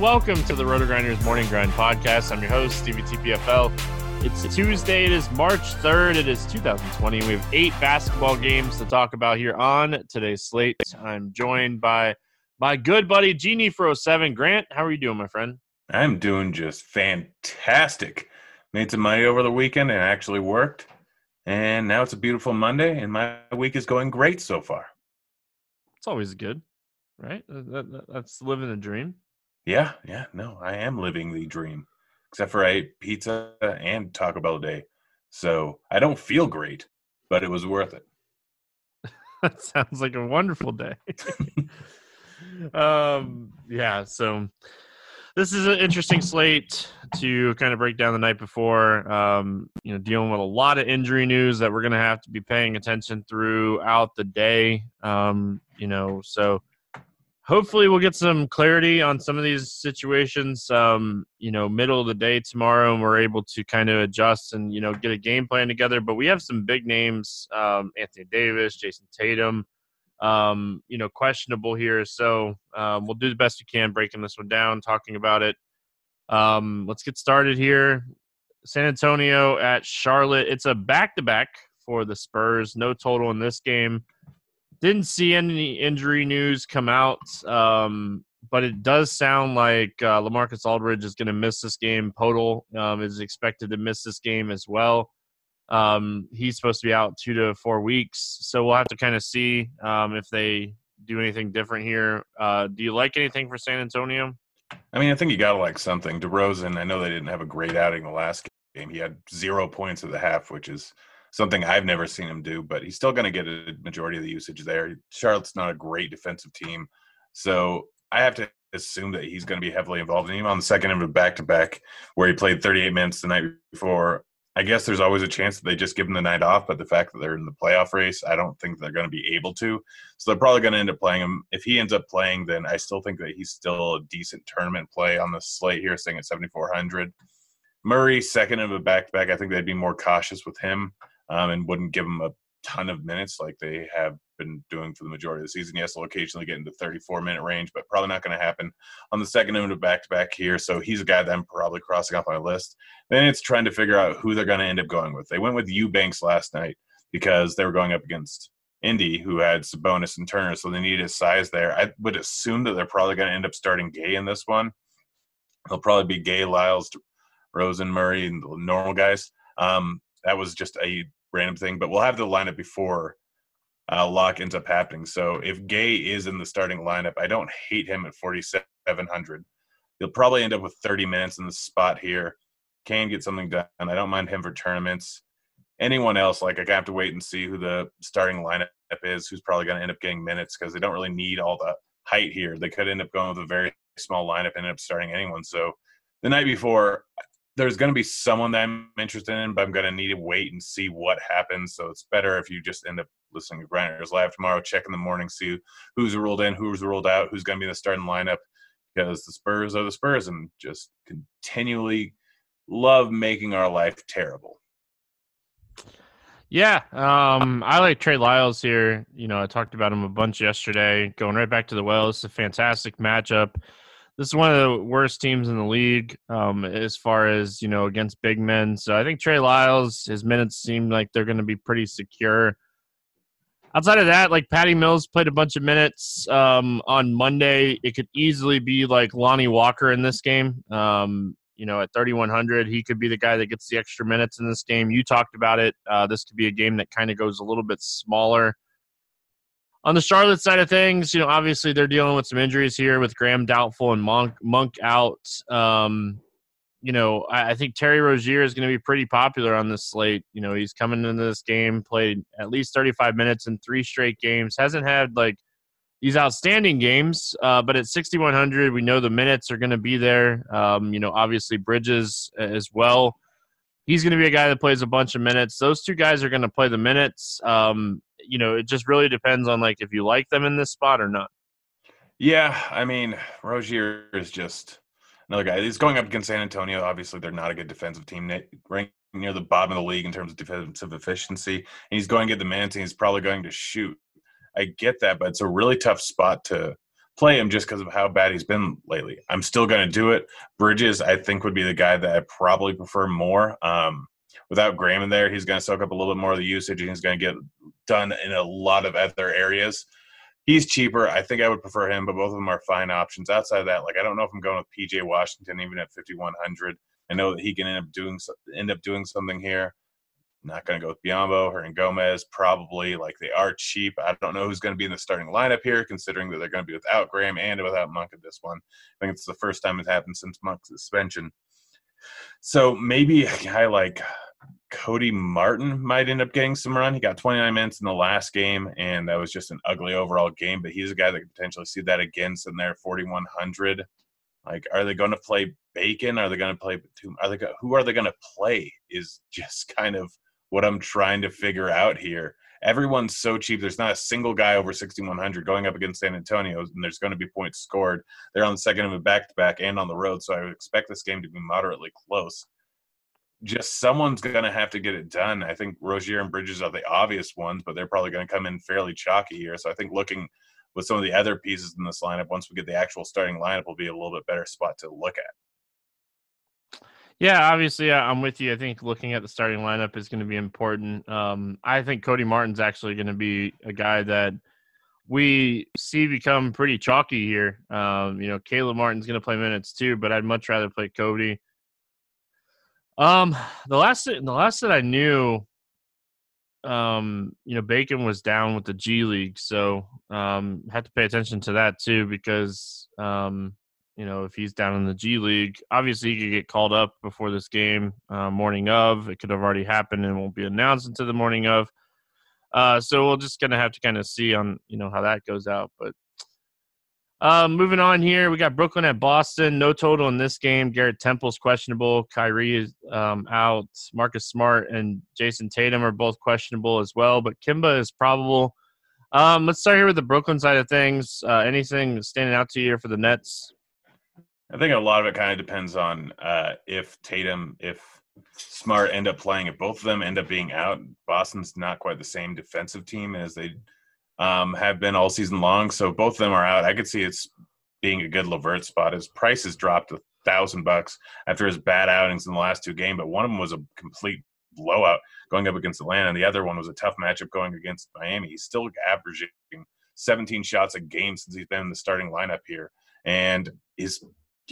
Welcome to the RotoGrinders Morning Grind Podcast. I'm your host, Stevie TPFL. It's Tuesday. It is March 3rd. It is 2020. We have eight basketball games to talk about here on today's slate. I'm joined by my good buddy, Genie for 07. Grant, how are you doing, my friend? I'm doing just fantastic. Made some money over the weekend and actually worked. And now it's a beautiful Monday, and my week is going great so far. It's always good right? That, that, that's living the dream. Yeah, yeah. No, I am living the dream. Except for I ate pizza and Taco Bell day, so I don't feel great, but it was worth it. that sounds like a wonderful day. um, yeah. So this is an interesting slate to kind of break down the night before. Um, you know, dealing with a lot of injury news that we're going to have to be paying attention throughout the day. Um, you know, so hopefully we'll get some clarity on some of these situations um, you know middle of the day tomorrow and we're able to kind of adjust and you know get a game plan together. But we have some big names um, anthony davis jayson tatum um, you know questionable here. So um, we'll do the best we can breaking this one down talking about it. Um, let's get started here. San antonio at charlotte. It's a back-to-back for the spurs. No total in this game didn't see any injury news come out, um, but it does sound like uh, LaMarcus Aldridge is going to miss this game. Poeltl um, is expected to miss this game as well. Um, he's supposed to be out two to four weeks, so we'll have to kind of see um, if they do anything different here. Uh, do you like anything for San Antonio? I mean, I think you got to like something. DeRozan, I know they didn't have a great outing the last game. He had zero points at the half, which is – something I've never seen him do, but he's still going to get a majority of the usage there. Charlotte's not a great defensive team, so I have to assume that he's going to be heavily involved. And even on the second of a back to back, where he played 38 minutes the night before, I guess there's always a chance that they just give him the night off. But the fact that they're in the playoff race, I don't think they're going to be able to. So they're probably going to end up playing him. If he ends up playing, then I still think that he's still a decent tournament play on the slate here, staying at 7,400. Murray, second of a back to back, I think they'd be more cautious with him um, and wouldn't give him a ton of minutes like they have been doing for the majority of the season. Yes, they'll occasionally get into 34 minute range, but probably not going to happen on the second end of back to back here. So he's a guy that I'm probably crossing off my list. Then it's trying to figure out who they're going to end up going with. They went with Eubanks last night because they were going up against Indy, who had Sabonis and Turner, so they needed size there. I would assume that they're probably going to end up starting Gay in this one. They'll probably be Gay, Lyles, Rosen, Murray, and the normal guys. Um, that was just a random thing, but we'll have the lineup before uh, lock ends up happening. So if Gay is in the starting lineup, I don't hate him at 4,700. He'll probably end up with 30 minutes in the spot here. Can get something done. I don't mind him for tournaments. Anyone else, like I have to wait and see who the starting lineup is, who's probably going to end up getting minutes because they don't really need all the height here. They could end up going with a very small lineup and end up starting anyone. So the night before, there's going to be someone that I'm interested in, but I'm going to need to wait and see what happens. So it's better if you just end up listening to Grinders Live tomorrow, check in the morning, see who's ruled in, who's ruled out, who's going to be the starting lineup, because the Spurs are the Spurs and just continually love making our life terrible. Yeah, um, I like Trey Lyles here. You know, I talked about him a bunch yesterday. Going right back to the well, it's a fantastic matchup this is one of the worst teams in the league um, as far as you know against big men. So I think Trey Lyles, his minutes seem like they're going to be pretty secure. Outside of that, like Patty Mills played a bunch of minutes um, on Monday. It could easily be like Lonnie Walker in this game. Um, you know, at 3,100, he could be the guy that gets the extra minutes in this game. You talked about it. Uh, this could be a game that kind of goes a little bit smaller on the Charlotte side of things, you know, obviously they're dealing with some injuries here with Graham doubtful and Monk Monk out. Um, you know, I, I, think Terry Rozier is going to be pretty popular on this slate. You know, he's coming into this game, played at least 35 minutes in three straight games, hasn't had like these outstanding games, uh, but at 6,100, we know the minutes are going to be there. Um, you know, obviously Bridges as well. He's going to be a guy that plays a bunch of minutes. Those two guys are going to play the minutes. Um, you know, it just really depends on like if you like them in this spot or not. Yeah, I mean, Rozier is just another guy. He's going up against San Antonio. Obviously, they're not a good defensive team, ranked near the bottom of the league in terms of defensive efficiency. And he's going to get the minutes, and he's probably going to shoot. I get that, but it's a really tough spot to play him just because of how bad he's been lately. I'm still going to do it. Bridges, I think, would be the guy that I probably prefer more. Um, without Graham in there, he's going to soak up a little bit more of the usage and he's going to get done in a lot of other areas. He's cheaper. I think I would prefer him, but both of them are fine options. Outside of that, like I don't know if I'm going with PJ Washington even at 5100. I know that he can end up doing end up doing something here. Not going to go with Biyombo or Gomez, probably. Like they are cheap. I don't know who's going to be in the starting lineup here, considering that they're going to be without Graham and without Monk at this one. I think it's the first time it's happened since Monk's suspension. So maybe a guy like Cody Martin might end up getting some run. He got 29 minutes in the last game, and that was just an ugly overall game. But he's a guy that could potentially see that again, sitting there 4,100. Like, are they going to play Bacon? Are they going to play? Are they? Who are they going to play? Is just kind of what I'm trying to figure out here. Everyone's so cheap. There's not a single guy over 6,100 going up against San Antonio, and there's going to be points scored. They're on the second of a back to back and on the road, so I would expect this game to be moderately close. Just someone's going to have to get it done. I think Rozier and Bridges are the obvious ones, but they're probably going to come in fairly chalky here. So I think looking with some of the other pieces in this lineup, once we get the actual starting lineup, will be a little bit better spot to look at. Yeah, obviously, I'm with you. I think looking at the starting lineup is going to be important. Um, I think Cody Martin's actually going to be a guy that we see become pretty chalky here. Um, you know, Caleb Martin's going to play minutes too, but I'd much rather play Cody. Um, the last the last that I knew, um, you know, Bacon was down with the G League, so um, had to pay attention to that too because um, you know, if he's down in the G League, obviously he could get called up before this game, uh, morning of. It could have already happened and won't be announced until the morning of. Uh, so we're just gonna have to kind of see on you know how that goes out. But uh, moving on here, we got Brooklyn at Boston. No total in this game. Garrett Temple's questionable. Kyrie is um, out. Marcus Smart and Jayson Tatum are both questionable as well. But Kimba is probable. Um, let's start here with the Brooklyn side of things. Uh, anything standing out to you for the Nets? I think a lot of it kind of depends on uh, if Tatum, if Smart end up playing. If both of them end up being out, Boston's not quite the same defensive team as they um, have been all season long. So both of them are out. I could see it's being a good LeVert spot. His price has dropped a thousand bucks after his bad outings in the last two games, but one of them was a complete blowout going up against Atlanta, and the other one was a tough matchup going against Miami. He's still averaging 17 shots a game since he's been in the starting lineup here, and his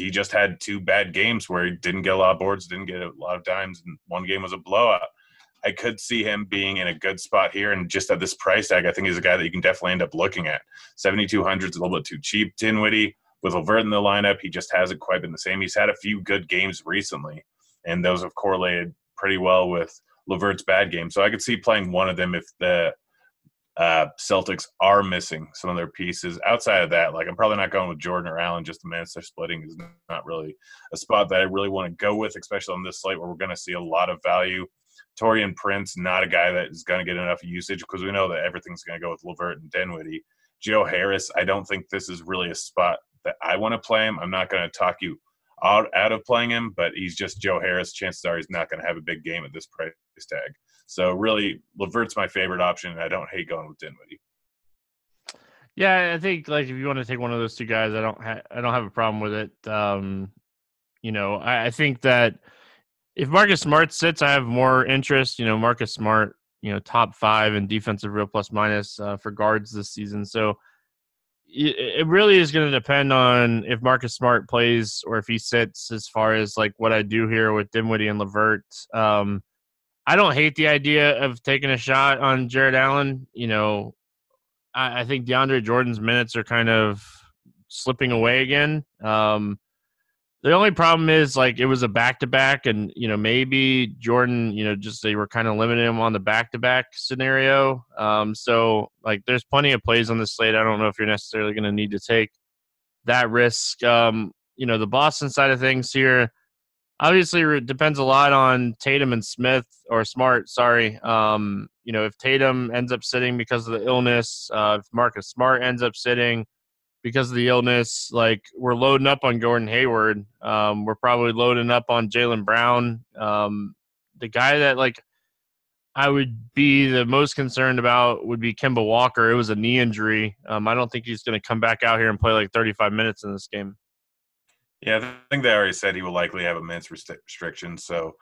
he just had two bad games where he didn't get a lot of boards, didn't get a lot of dimes, and one game was a blowout. I could see him being in a good spot here, and just at this price tag, I think he's a guy that you can definitely end up looking at. Seventy two hundred is a little bit too cheap. Dinwiddie with LeVert in the lineup, he just hasn't quite been the same. He's had a few good games recently, and those have correlated pretty well with LeVert's bad game. So I could see playing one of them if the uh, Celtics are missing some of their pieces. Outside of that, like I'm probably not going with Jordan or Allen. Just the minutes they're splitting is not really a spot that I really want to go with, especially on this slate where we're going to see a lot of value. Taurean Prince, not a guy that is going to get enough usage because we know that everything's going to go with LeVert and Dinwiddie. Joe Harris, I don't think this is really a spot that I want to play him. I'm not going to talk you out, out of playing him, but he's just Joe Harris. Chances are he's not going to have a big game at this price tag. So really, LeVert's my favorite option, and I don't hate going with Dinwiddie. Yeah, I think like if you want to take one of those two guys, I don't ha- I don't have a problem with it. Um, you know, I, I think that if Marcus Smart sits, I have more interest. You know, Marcus Smart, you know, top five in defensive real plus minus uh, for guards this season. So it really is going to depend on if Marcus Smart plays or if he sits as far as like what I do here with Dinwiddie and LeVert. Um, I don't hate the idea of taking a shot on Jarrett Allen. You know, I, I think DeAndre Jordan's minutes are kind of slipping away again. Um, the only problem is like it was a back to back, and you know maybe Jordan, you know, just they were kind of limiting him on the back to back scenario. Um, so like there's plenty of plays on the slate. I don't know if you're necessarily going to need to take that risk. Um, you know, the Boston side of things here obviously it depends a lot on Tatum and Smith or Smart. Sorry, um, you know if Tatum ends up sitting because of the illness, uh, if Marcus Smart ends up sitting because of the illness, like we're loading up on Gordon Hayward. Um, we're probably loading up on Jaylen Brown, um, the guy that like. I would be the most concerned about would be Kemba Walker. It was a knee injury. Um, I don't think he's going to come back out here and play like 35 minutes in this game. Yeah, I think they already said he will likely have a minutes restriction. So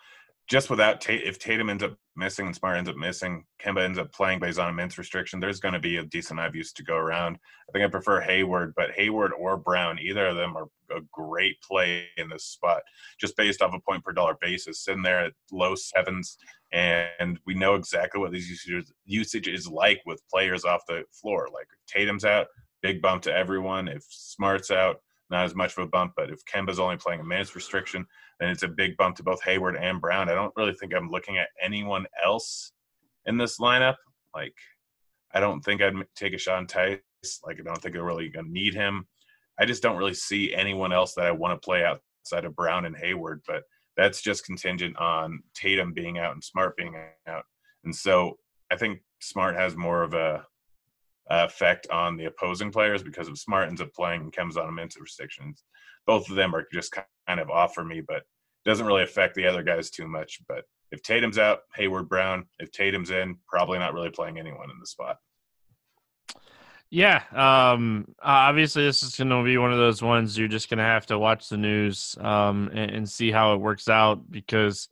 just without Tate, if Tatum ends up missing and Smart ends up missing, Kemba ends up playing based on a minutes restriction, there's going to be a decent amount of use to go around. I think I prefer Hayward, but Hayward or Brown, either of them are a great play in this spot, just based off a point per dollar basis, sitting there at low sevens. And we know exactly what these usage, usage is like with players off the floor. Like Tatum's out, big bump to everyone. If Smart's out, not as much of a bump. But if Kemba's only playing a minutes restriction, then it's a big bump to both Hayward and Brown. I don't really think I'm looking at anyone else in this lineup. Like, I don't think I'd take a on Theis. Like, I don't think I'm really going to need him. I just don't really see anyone else that I want to play outside of Brown and Hayward. But that's just contingent on Tatum being out and Smart being out. And so I think Smart has more of a effect on the opposing players because if Smart ends up playing and comes on minutes restrictions, both of them are just kind of off for me, but doesn't really affect the other guys too much. But if Tatum's out, Hayward Brown. If Tatum's in, probably not really playing anyone in the spot. Yeah, um, obviously this is going to be one of those ones you're just going to have to watch the news um, and, and see how it works out because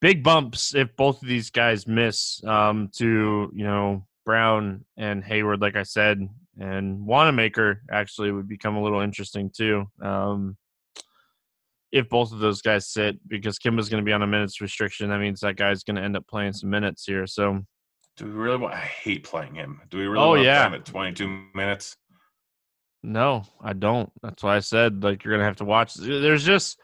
big bumps if both of these guys miss um, to you know Brown and Hayward, like I said, and Wanamaker actually would become a little interesting too. Um, if both of those guys sit, because Kemba's going to be on a minutes restriction, that means that guy's going to end up playing some minutes here. So, do we really want? I hate playing him. Do we really? Oh want yeah, him at twenty-two minutes. No, I don't. That's why I said like you're going to have to watch. There's just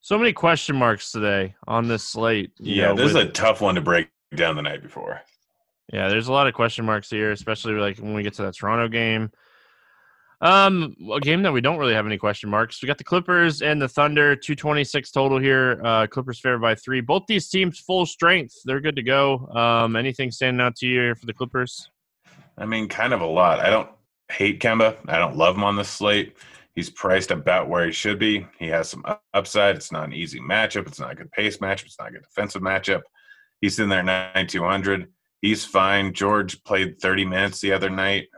so many question marks today on this slate. Yeah, know, this with, is a tough one to break down the night before. Yeah, there's a lot of question marks here, especially like when we get to that Toronto game. Um, a game that we don't really have any question marks. We got the Clippers and the Thunder, 226 total here. Uh, Clippers favored by three. Both these teams full strength. They're good to go. Um, anything standing out to you here for the Clippers? I mean, kind of a lot. I don't hate Kemba. I don't love him on the slate. He's priced about where he should be. He has some upside. It's not an easy matchup. It's not a good pace matchup. It's not a good defensive matchup. He's in there 9200 he's fine. George played 30 minutes the other night.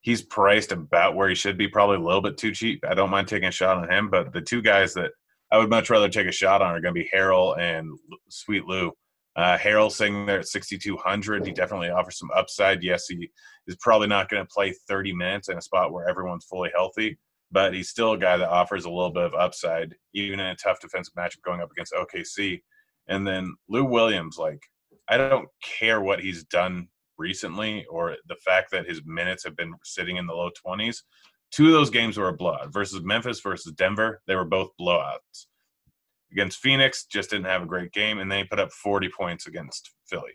He's priced about where he should be, probably a little bit too cheap. I don't mind taking a shot on him, but the two guys that I would much rather take a shot on are going to be Harrell and Sweet Lou. Uh, Harrell sitting there at 6,200. He definitely offers some upside. Yes, he is probably not going to play 30 minutes in a spot where everyone's fully healthy, but he's still a guy that offers a little bit of upside, even in a tough defensive matchup going up against OKC. And then Lou Williams, like I don't care what he's done recently or the fact that his minutes have been sitting in the low 20s. Two of those games were a blowout versus Memphis versus Denver. They were both blowouts. Against Phoenix, just didn't have a great game, and then he put up 40 points against Philly.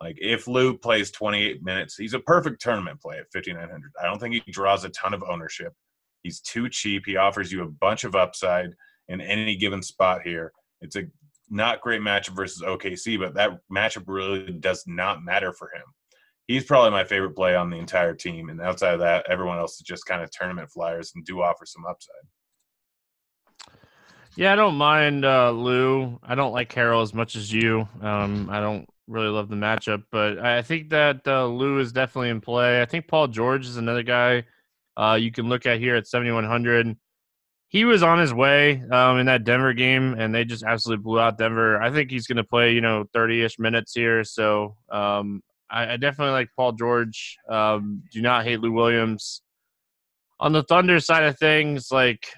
Like if Lou plays 28 minutes, he's a perfect tournament play at 5900. I don't think he draws a ton of ownership. He's too cheap. He offers you a bunch of upside in any given spot here. It's a not great matchup versus OKC, but that matchup really does not matter for him. He's probably my favorite play on the entire team, and outside of that, everyone else is just kind of tournament flyers and do offer some upside. Yeah, I don't mind uh, Lou. I don't like Harrell as much as you. Um, I don't really love the matchup, but I think that uh, Lou is definitely in play. I think Paul George is another guy uh, you can look at here at 7,100 he was on his way um, in that Denver game, and they just absolutely blew out Denver. I think he's going to play, you know, 30 ish minutes here. So um, I, I, definitely like Paul George. Um, do not hate Lou Williams. On the Thunder side of things, like,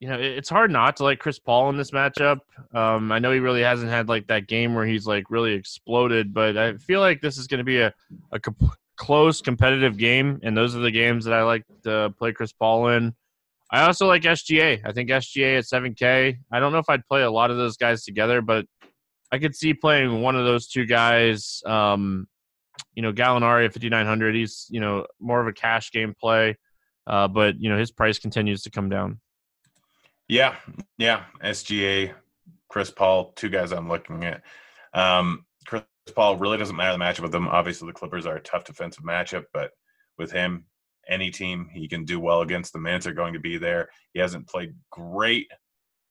you know, it's hard not to like Chris Paul in this matchup. Um, I know he really hasn't had like that game where he's like really exploded, but I feel like this is going to be a, a comp- close competitive game, and those are the games that I like to play Chris Paul in. I also like SGA. I think SGA at 7K. I don't know if I'd play a lot of those guys together, but I could see playing one of those two guys. Um, you know, Gallinari at 5,900. He's, you know, more of a cash game play, uh, but, you know, his price continues to come down. Yeah. Yeah. SGA, Chris Paul, two guys I'm looking at. Um, Chris Paul really doesn't matter the matchup with them. Obviously, the Clippers are a tough defensive matchup, but with him, any team he can do well against. The minutes are going to be there. He hasn't played great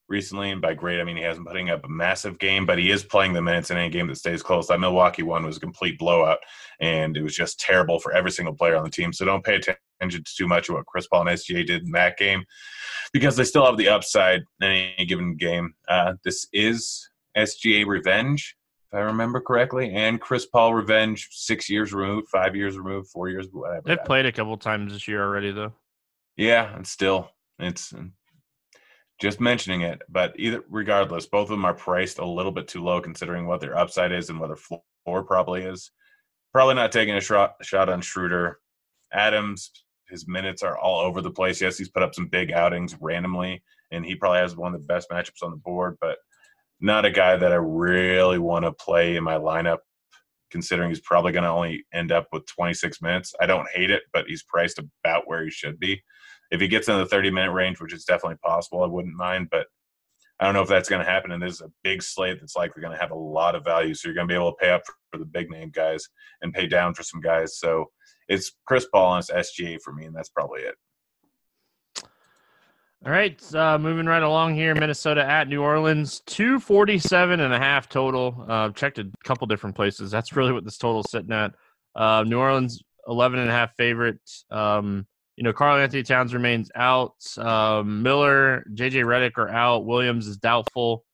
recently. And by great, I mean he hasn't putting up a massive game, but he is playing the minutes in any game that stays close. That Milwaukee one was a complete blowout, and it was just terrible for every single player on the team. So don't pay attention to too much of what Chris Paul and SGA did in that game because they still have the upside in any given game. Uh, this is SGA revenge. I remember correctly, and Chris Paul revenge, six years removed, five years removed, four years, whatever. They've played a couple times this year already, though. Yeah, and still, it's just mentioning it, but either regardless, both of them are priced a little bit too low considering what their upside is and what their floor probably is. Probably not taking a shot shot on Schroeder. Adams, his minutes are all over the place. Yes, he's put up some big outings randomly, and he probably has one of the best matchups on the board, but not a guy that I really want to play in my lineup, considering he's probably going to only end up with 26 minutes. I don't hate it, but he's priced about where he should be if he gets in the 30 minute range, which is definitely possible, I wouldn't mind. But I don't know if that's going to happen. And there's a big slate that's likely going to have a lot of value. So you're going to be able to pay up for the big name guys and pay down for some guys. So it's Chris Paul and it's SGA for me, and that's probably it. All right, uh, moving right along here, Minnesota at New Orleans, 247 and a half total. Uh, checked a couple different places. That's really what this total is sitting at. Uh, New Orleans, 11 and a half favorite. Um, you know, Karl-Anthony Towns remains out. Um, Miller, JJ Redick are out. Williams is doubtful.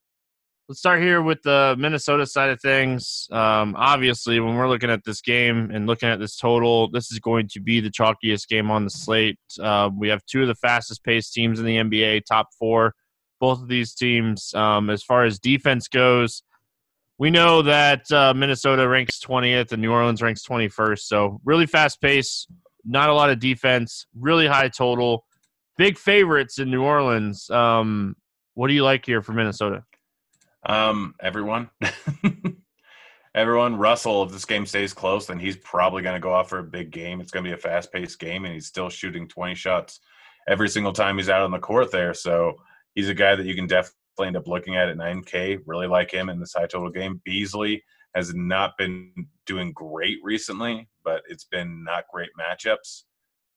Let's start here with the Minnesota side of things. Um, obviously, when we're looking at this game and looking at this total, this is going to be the chalkiest game on the slate. Uh, we have two of the fastest paced teams in the NBA, top four. Both of these teams, um, as far as defense goes, we know that uh, Minnesota ranks 20th and New Orleans ranks 21st. So, really fast pace, not a lot of defense, really high total, big favorites in New Orleans. Um, what do you like here for Minnesota? Um, everyone, everyone. Russell, if this game stays close, then he's probably going to go out for a big game. It's going to be a fast-paced game, and he's still shooting 20 shots every single time he's out on the court there. So he's a guy that you can definitely end up looking at at 9K. Really like him in this high total game. Beasley has not been doing great recently, but it's been not great matchups.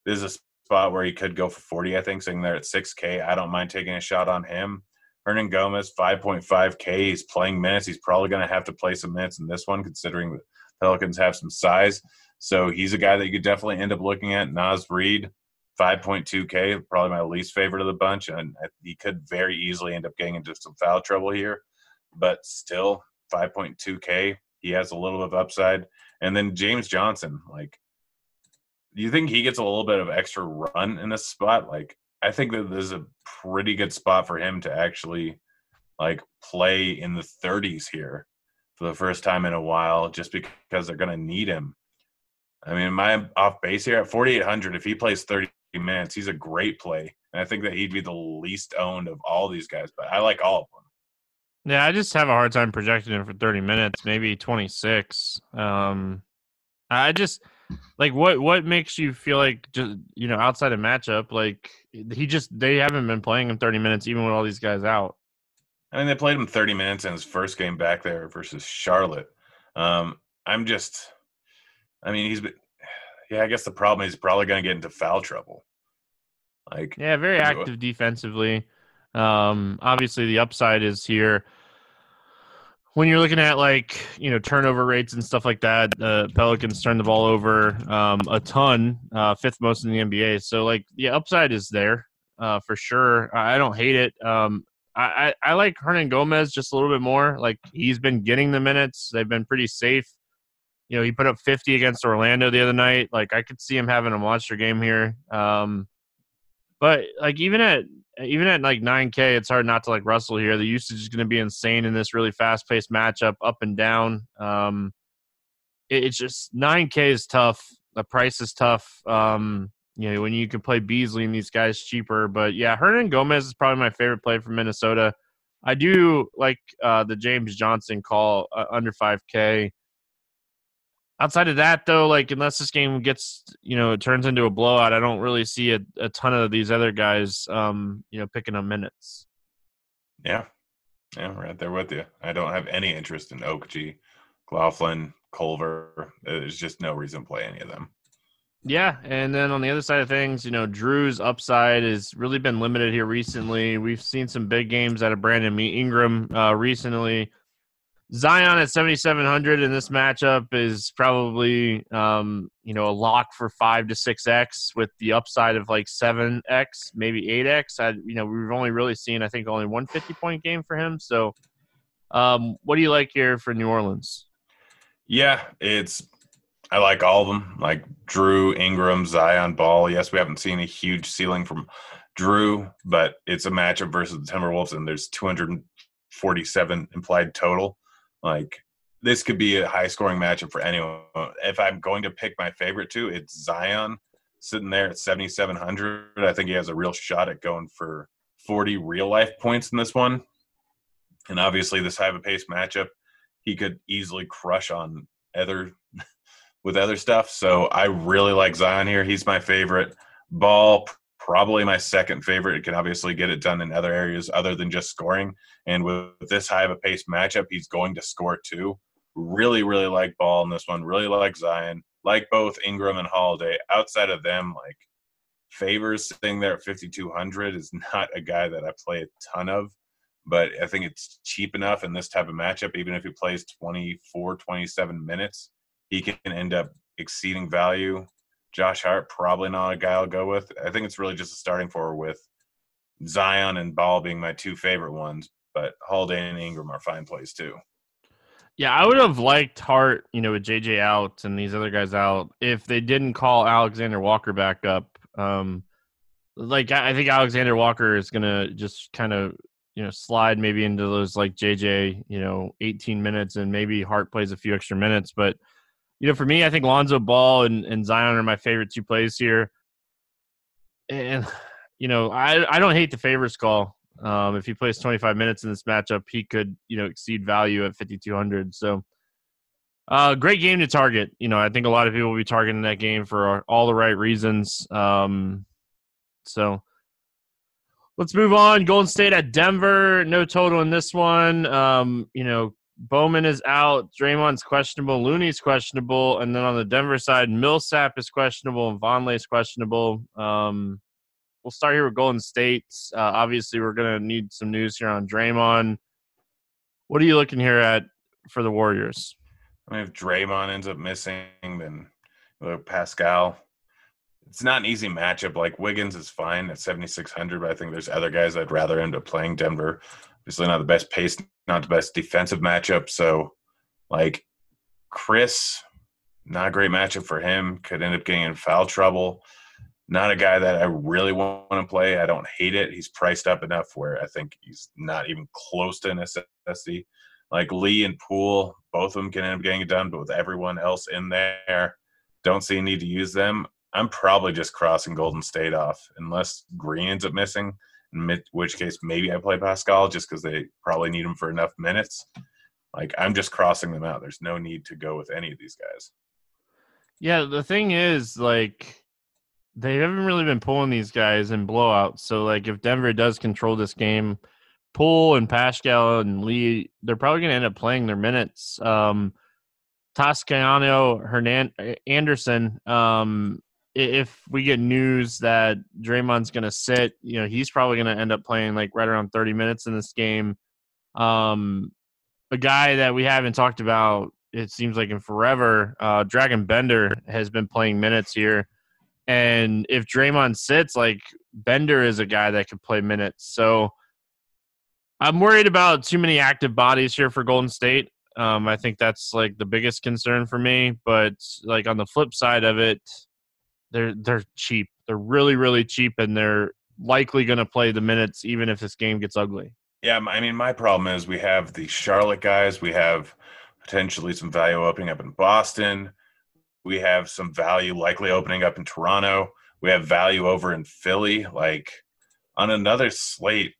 This is a spot where he could go for 40, I think, sitting there at 6K. I don't mind taking a shot on him. Hernangomez, 5.5K. He's playing minutes. He's probably going to have to play some minutes in this one, considering the Pelicans have some size. So he's a guy that you could definitely end up looking at. Naz Reid, 5.2K, probably my least favorite of the bunch. And he could very easily end up getting into some foul trouble here. But still, 5.2K, he has a little bit of upside. And then James Johnson, like, do you think he gets a little bit of extra run in this spot? Like, I think that this is a pretty good spot for him to actually like play in the 30s here for the first time in a while, just because they're going to need him. I mean, I off base here at 4,800? If he plays 30 minutes, he's a great play. And I think that he'd be the least owned of all these guys, but I like all of them. Yeah, I just have a hard time projecting him for 30 minutes, maybe 26. Um, I just like what what makes you feel like just you know outside of matchup like he just they haven't been playing him 30 minutes even with all these guys out. I mean, they played him 30 minutes in his first game back there versus Charlotte. Um, I'm just, I mean, he's been, yeah. I guess the problem is probably going to get into foul trouble. Like, yeah, very active defensively. Um, obviously, the upside is here. When you're looking at like you know turnover rates and stuff like that, the uh, Pelicans turn the ball over um, a ton, uh, fifth most in the NBA. So like the upside is there uh, for sure. I don't hate it. Um, I, I, I like Hernangomez just a little bit more. Like he's been getting the minutes; they've been pretty safe. You know, he put up 50 against Orlando the other night. Like I could see him having a monster game here. Um, but like even at even at like 9K, it's hard not to like Russell here. The usage is going to be insane in this really fast paced matchup, up and down. Um, it, it's just 9K is tough. The price is tough. Um, you know, when you can play Beasley and these guys cheaper. But yeah, Hernangomez is probably my favorite play from Minnesota. I do like uh, the James Johnson call uh, under 5K outside of that though like unless this game gets you know it turns into a blowout i don't really see a, a ton of these other guys um you know picking up minutes yeah yeah right there with you i don't have any interest in Okogie, Laughlin, Culver. There's just no reason to play any of them. Yeah, and then on the other side of things, you know, Jrue's upside has really been limited here recently. We've seen some big games out of Brandon Ingram uh, recently. Zion at 7,700 in this matchup is probably, um, you know, a lock for five to six X with the upside of like seven X, maybe eight X. I, you know, we've only really seen, I think, only one 50 point game for him. So, um, what do you like here for New Orleans? Yeah, it's I like all of them. Like Jrue, Ingram, Zion, Ball. Yes, we haven't seen a huge ceiling from Jrue, but it's a matchup versus the Timberwolves, and there's 247 implied total. Like this could be a high scoring matchup for anyone. If I'm going to pick my favorite two, it's Zion sitting there at 7,700. I think he has a real shot at going for 40 real life points in this one. And obviously, this high of a pace matchup, he could easily crush on other with other stuff. So I really like Zion here. He's my favorite. Ball, probably my second favorite. It can obviously get it done in other areas other than just scoring. And with this high of a pace matchup, he's going to score too. Really, really like Ball in this one. Really like Zion. Like both Ingram and Holiday. Outside of them, like Favors sitting there at 5,200 is not a guy that I play a ton of but I think it's cheap enough in this type of matchup. Even if he plays 24, 27 minutes, he can end up exceeding value. Josh Hart, probably not a guy I'll go with. I think it's really just a starting forward with Zion and Ball being my two favorite ones, but Holiday and Ingram are fine plays too. Yeah, I would have liked Hart, you know, with JJ out and these other guys out, if they didn't call Alexander Walker back up. Um, like I think Alexander Walker is gonna just kind of you know slide maybe into those like JJ, you know, 18 minutes and maybe Hart plays a few extra minutes, but you know, for me, I think Lonzo Ball and, and Zion are my favorite two plays here. And, you know, I, I don't hate the favors call. Um, if he plays 25 minutes in this matchup, he could, you know, exceed value at 5,200. So, uh, great game to target. You know, I think a lot of people will be targeting that game for all the right reasons. Um, so, let's move on. Golden State at Denver. No total in this one. Um, you know, Bowman is out. Draymond's questionable. Looney's questionable. And then on the Denver side, Millsap is questionable and Vonleh's questionable. Um, we'll start here with Golden State. Uh, obviously, we're going to need some news here on Draymond. What are you looking here at for the Warriors? I mean, if Draymond ends up missing, then Paschall. It's not an easy matchup. Like Wiggins is fine at 7,600, but I think there's other guys I'd rather end up playing Denver. Obviously, not the best pace, not the best defensive matchup. So, like Chriss, not a great matchup for him. Could end up getting in foul trouble. Not a guy that I really want to play. I don't hate it. He's priced up enough where I think he's not even close to necessity. Like Lee and Poole, both of them can end up getting it done, but with everyone else in there, don't see a need to use them. I'm probably just crossing Golden State off unless Green ends up missing in which case maybe I play Paschall just because they probably need him for enough minutes. Like I'm just crossing them out. There's no need to go with any of these guys. Yeah, the thing is, like, they haven't really been pulling these guys in blowouts. So, like, if Denver does control this game, Poole and Paschall and Lee, they're probably going to end up playing their minutes. Um, Toscano, Hernan Anderson, um, if we get news that Draymond's going to sit, you know, he's probably going to end up playing like right around 30 minutes in this game. Um, a guy that we haven't talked about, it seems like in forever, uh, Dragan Bender has been playing minutes here. And if Draymond sits, like Bender is a guy that could play minutes. So I'm worried about too many active bodies here for Golden State. Um, I think that's like the biggest concern for me. But like on the flip side of it, they're they're cheap. They're really really cheap, and they're likely going to play the minutes even if this game gets ugly. Yeah, I mean, my problem is we have the Charlotte guys. We have potentially some value opening up in Boston. We have some value likely opening up in Toronto. We have value over in Philly. Like on another slate,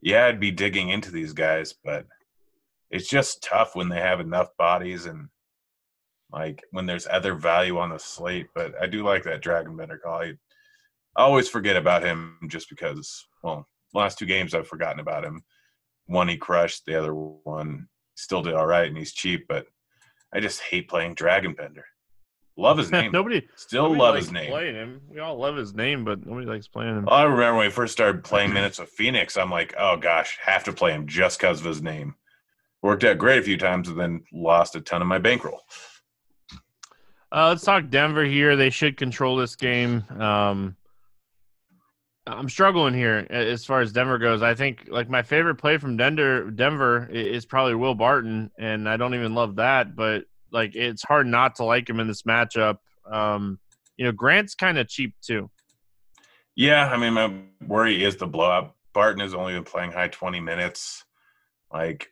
yeah, I'd be digging into these guys, but it's just tough when they have enough bodies and like when there's other value on the slate. But I do like that Dragan Bender call. I always forget about him just because, well, last two games I've forgotten about him. One he crushed, the other one still did all right, and he's cheap. But I just hate playing Dragan Bender. Love his name. nobody still nobody love his name. Playing him, we all love his name, but nobody likes playing him. I remember when we first started playing minutes with Phoenix. I'm like, oh gosh, have to play him just because of his name. Worked out great a few times, and then lost a ton of my bankroll. Uh, let's talk Denver here. They should control this game. Um, I'm struggling here as far as Denver goes. I think like my favorite play from Denver, Denver is probably Will Barton, and I don't even love that, but like it's hard not to like him in this matchup. Um, you know, Grant's kind of cheap too. Yeah, I mean, my worry is the blowout. Barton has only been playing high 20 minutes, like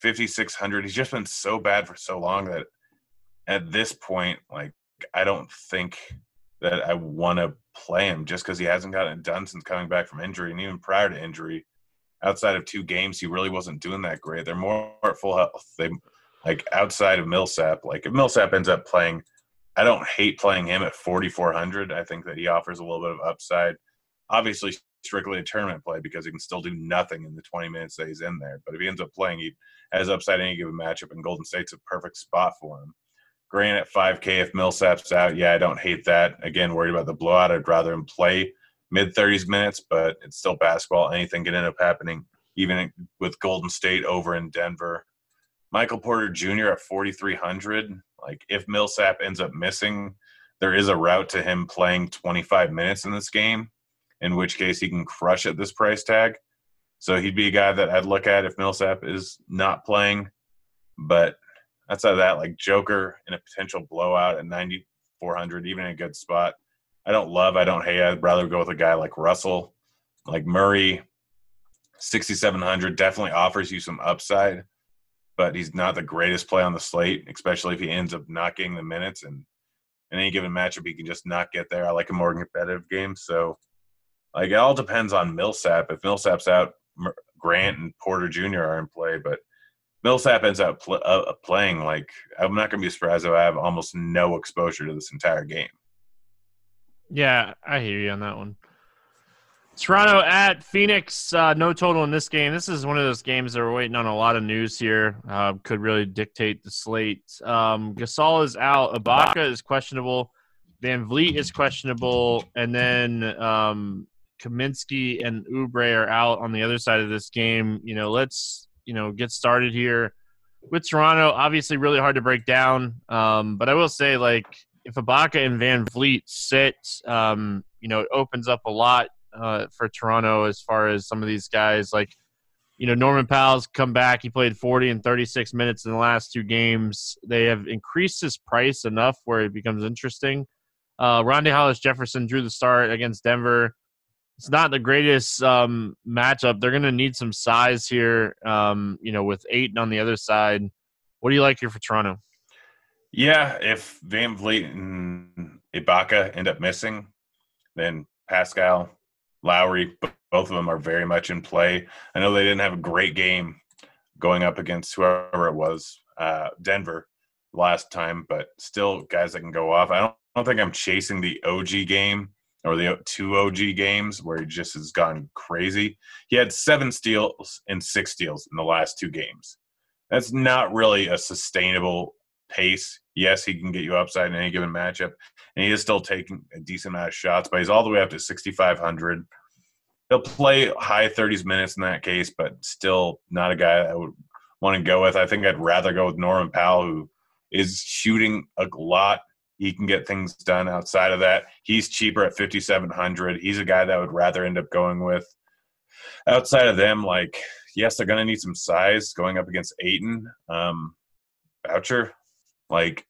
5,600. He's just been so bad for so long that at this point, like, I don't think that I want to play him just because he hasn't gotten it done since coming back from injury. And even prior to injury, outside of two games, he really wasn't doing that great. They're more at full health. They like outside of Millsap. Like if Millsap ends up playing, I don't hate playing him at 4,400. I think that he offers a little bit of upside. Obviously, strictly a tournament play because he can still do nothing in the 20 minutes that he's in there. But if he ends up playing, he has upside any given matchup, and Golden State's a perfect spot for him. Grant at 5K if Millsap's out. Yeah, I don't hate that. Again, worried about the blowout. I'd rather him play mid 30s minutes, but it's still basketball. Anything can end up happening, even with Golden State over in Denver. Michael Porter Jr. at 4,300. Like, if Millsap ends up missing, there is a route to him playing 25 minutes in this game, in which case he can crush at this price tag. So he'd be a guy that I'd look at if Millsap is not playing. But outside of that, like Joker in a potential blowout at 9,400, even in a good spot. I don't love, I don't hate. I'd rather go with a guy like Russell, like Murray, 6,700 definitely offers you some upside, but he's not the greatest play on the slate, especially if he ends up not getting the minutes. And in any given matchup, he can just not get there. I like a more competitive game. So, like, it all depends on Millsap. If Millsap's out, Grant and Porter Jr. are in play, but Millsap ends up pl- uh, playing like I'm not going to be surprised if I have almost no exposure to this entire game. Yeah, I hear you on that one. Toronto at Phoenix, uh, no total in this game. This is one of those games that we're waiting on a lot of news here. Uh, could really dictate the slate. Um, Gasol is out. Ibaka is questionable. VanVleet is questionable, and then um, Kaminsky and Oubre are out on the other side of this game. You know, let's you know get started here with Toronto. Obviously, really hard to break down. Um, but I will say, like, if Ibaka and VanVleet sit, um, you know, it opens up a lot uh, for Toronto as far as some of these guys. Like, you know, Norman Powell's come back. He played 40 and 36 minutes in the last two games. They have increased his price enough where it becomes interesting. Uh, Rondae Hollis Jefferson drew the start against Denver it's not the greatest um, matchup. They're going to need some size here, um, you know, with Ayton on the other side. What do you like here for Toronto? Yeah, if VanVleet and Ibaka end up missing, then Pascal, Lowry, both of them are very much in play. I know they didn't have a great game going up against whoever it was, uh, Denver last time, but still guys that can go off. I don't, I don't think I'm chasing the OG game or the two OG games where he just has gone crazy. He had seven steals and six steals in the last two games. That's not really a sustainable pace. Yes, he can get you upside in any given matchup, and he is still taking a decent amount of shots, but he's all the way up to 6,500. He'll play high 30s minutes in that case, but still not a guy I would want to go with. I think I'd rather go with Norman Powell, who is shooting a lot he can get things done outside of that. He's cheaper at 5700. He's a guy that I would rather end up going with. Outside of them, like yes, they're going to need some size going up against Ayton. Um, Boucher, like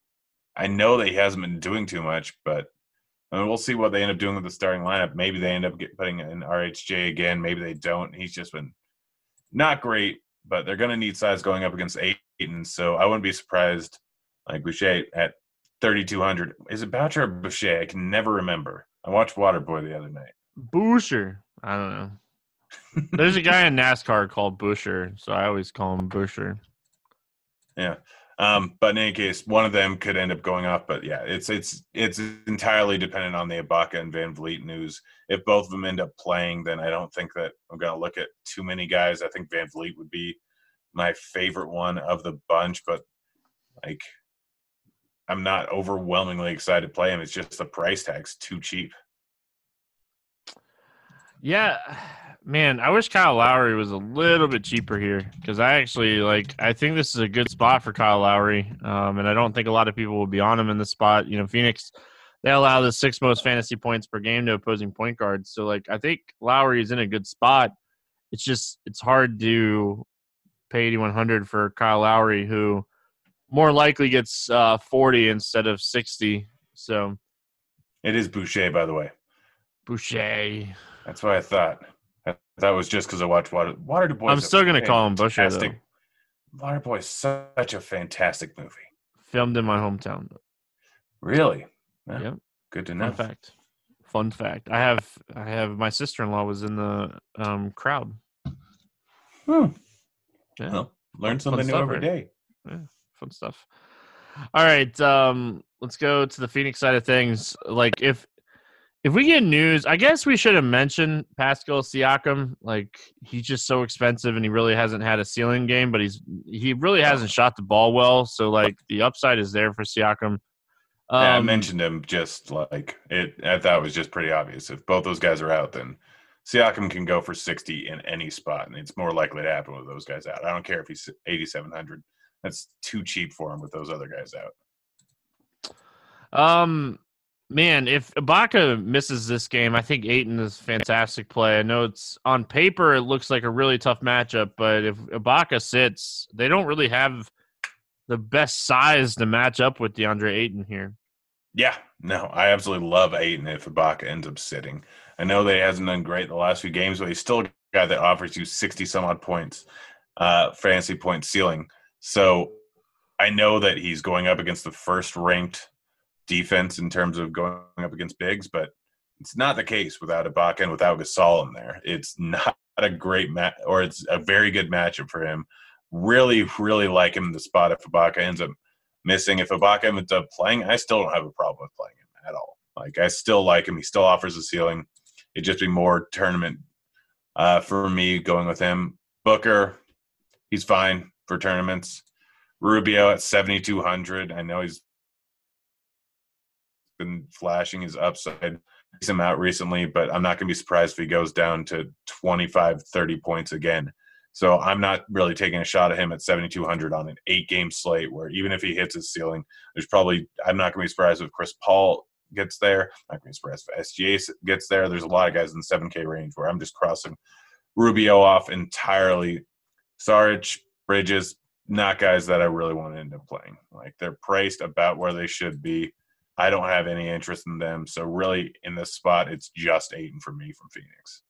I know that he hasn't been doing too much, but I mean, we'll see what they end up doing with the starting lineup. Maybe they end up get, putting in RHJ again. Maybe they don't. He's just been not great, but they're going to need size going up against Ayton. So I wouldn't be surprised, like Boucher at 3200. Is it Boucher or Boucher? I can never remember. I watched Waterboy the other night. Boucher. I don't know. There's a guy in NASCAR called Busher, so I always call him Busher. Yeah. Um, but in any case, one of them could end up going off. But yeah, it's it's it's entirely dependent on the Ibaka and VanVleet news. If both of them end up playing, then I don't think that I'm going to look at too many guys. I think VanVleet would be my favorite one of the bunch. But like I'm not overwhelmingly excited to play him. It's just the price tag's too cheap. Yeah, man, I wish Kyle Lowry was a little bit cheaper here because I actually like. I think this is a good spot for Kyle Lowry, um, and I don't think a lot of people will be on him in this spot. You know, Phoenix they allow the six most fantasy points per game to opposing point guards, so like I think Lowry is in a good spot. It's just it's hard to pay eighty one hundred for Kyle Lowry, who more likely gets uh, forty instead of sixty. So it is Boucher, by the way. Boucher. That's what I thought. That was just because I watched Water Water Boy. I'm still gonna call him Boucher though. Water Boy is such a fantastic movie. Filmed in my hometown. Really? Yeah. Yep. Good to know. Fun fact. Fun fact. I have I have my sister in law was in the um, crowd. Hmm. Yeah. Well, learn something new every day. Yeah. Fun stuff. All right. Um, let's go to the Phoenix side of things. Like if if we get news, I guess we should have mentioned Pascal Siakam. Like he's just so expensive, and he really hasn't had a ceiling game. But he's he really hasn't shot the ball well. So like the upside is there for Siakam. Um, yeah, I um, mentioned him just like it. I thought it was just pretty obvious. If both those guys are out, then Siakam can go for sixty in any spot, and it's more likely to happen with those guys out. I don't care if he's eighty seven hundred. That's too cheap for him with those other guys out. Um, man, if Ibaka misses this game, I think Ayton is fantastic play. I know it's on paper it looks like a really tough matchup, but if Ibaka sits, they don't really have the best size to match up with DeAndre Ayton here. Yeah, no, I absolutely love Ayton if Ibaka ends up sitting. I know that he hasn't done great the last few games, but he's still a guy that offers you 60 some odd points, uh, fantasy point ceiling. So I know that he's going up against the first ranked defense in terms of going up against bigs, but it's not the case without Ibaka and without Gasol in there. It's not a great match, or it's a very good matchup for him. Really, really like him in the spot if Ibaka ends up missing. If Ibaka ends up playing, I still don't have a problem with playing him at all. Like I still like him. He still offers a ceiling. It'd just be more tournament uh, for me going with him. Booker, he's fine for tournaments. Rubio at 7,200. I know he's been flashing his upside some out recently, but I'm not going to be surprised if he goes down to 25, 30 points again. So I'm not really taking a shot at him at 7,200 on an eight game slate where even if he hits his ceiling, there's probably, I'm not going to be surprised if Chris Paul gets there. I'm not going to be surprised if SGA gets there. There's a lot of guys in the 7K range where I'm just crossing Rubio off entirely. Saric, Bridges, not guys that I really want to end up playing. Like they're priced about where they should be. I don't have any interest in them. So really, in this spot, it's just Ayton for me from Phoenix.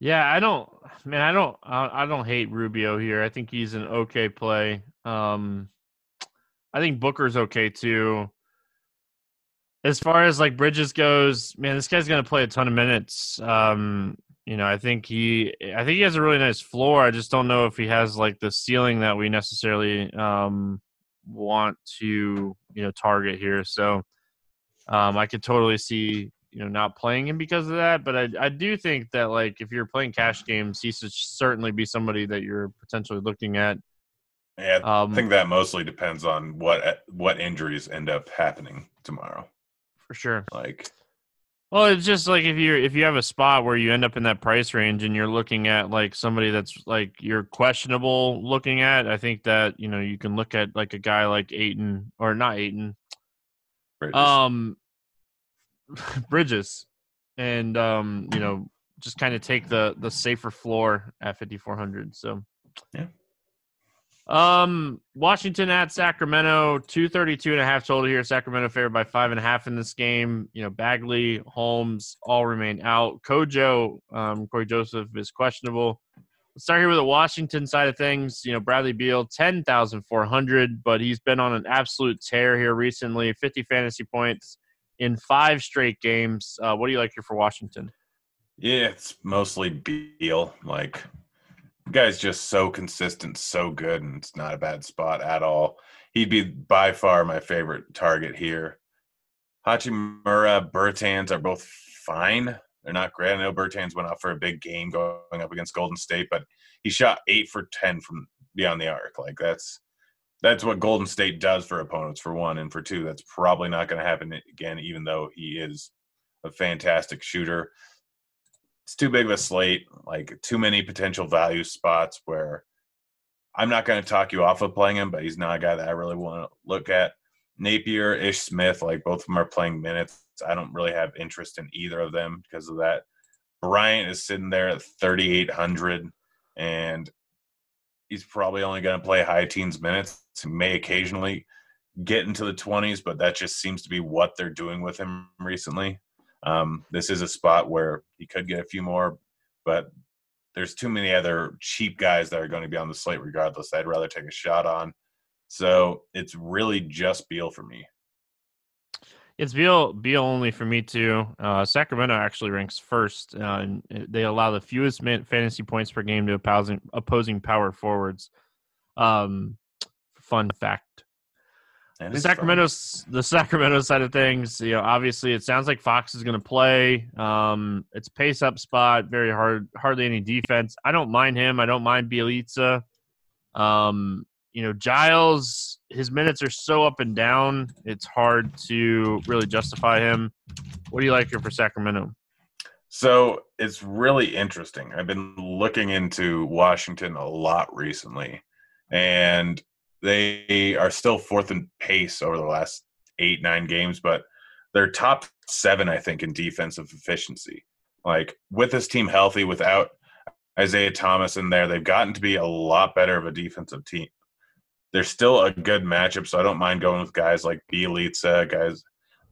Yeah, I don't, man, I don't, I don't hate Rubio here. I think he's an okay play. Um, I think Booker's okay too. As far as like Bridges goes, man, this guy's gonna play a ton of minutes. Um, you know, I think he, I think he has a really nice floor. I just don't know if he has like the ceiling that we necessarily um want to you know target here. So um, I could totally see you know not playing him because of that. But I I do think that like if you're playing cash games, he should certainly be somebody that you're potentially looking at. Yeah, I um, think that mostly depends on what what injuries end up happening tomorrow. For sure. Like well, it's just like if you if you have a spot where you end up in that price range and you're looking at like somebody that's like you're questionable looking at, I think that you know you can look at like a guy like Ayton or not Ayton, Bridges. um, Bridges, and um, you know just kind of take the the safer floor at 5400. So yeah, um, Washington at Sacramento, 232 and a half total here. Sacramento favored by five and a half in this game. You know, Bagley, Holmes all remain out. Kojo, um, Cory Joseph is questionable. Let's start here with the Washington side of things. You know, Bradley Beal, 10,400, but he's been on an absolute tear here recently 50 fantasy points in five straight games. Uh, what do you like here for Washington? Yeah, it's mostly Beal. Like, guy's just so consistent, so good, and it's not a bad spot at all. He'd be by far my favorite target here. Hachimura, Bertans are both fine. They're not great. I know Bertans went out for a big game going up against Golden State, but he shot eight for ten from beyond the arc. Like that's that's what Golden State does for opponents, for one, and for two, that's probably not going to happen again, even though he is a fantastic shooter. It's too big of a slate, like too many potential value spots where I'm not going to talk you off of playing him, but he's not a guy that I really want to look at. Napier, Ish Smith, like both of them are playing minutes. I don't really have interest in either of them because of that. Bryant is sitting there at 3,800, and he's probably only going to play high teens minutes. He may occasionally get into the 20s, but that just seems to be what they're doing with him recently. Um, this is a spot where he could get a few more, but there's too many other cheap guys that are going to be on the slate regardless. I'd rather take a shot on. So it's really just Beal for me. It's Beal Beal only for me too. Uh, Sacramento actually ranks first. Uh, they allow the fewest fantasy points per game to opposing opposing power forwards. Um, fun fact. The Sacramento's fun. the Sacramento side of things, you know, obviously it sounds like Fox is going to play. Um, it's pace up spot, very hard, hardly any defense. I don't mind him. I don't mind Bjelica. Um, you know, Giles, his minutes are so up and down, it's hard to really justify him. What do you like here for Sacramento? So it's really interesting. I've been looking into Washington a lot recently, and they are still fourth in pace over the last eight, nine games, but they're top seven, I think, in defensive efficiency. Like with this team healthy, without Isaiah Thomas in there, they've gotten to be a lot better of a defensive team they're still a good matchup, so I don't mind going with guys like Bjelica, guys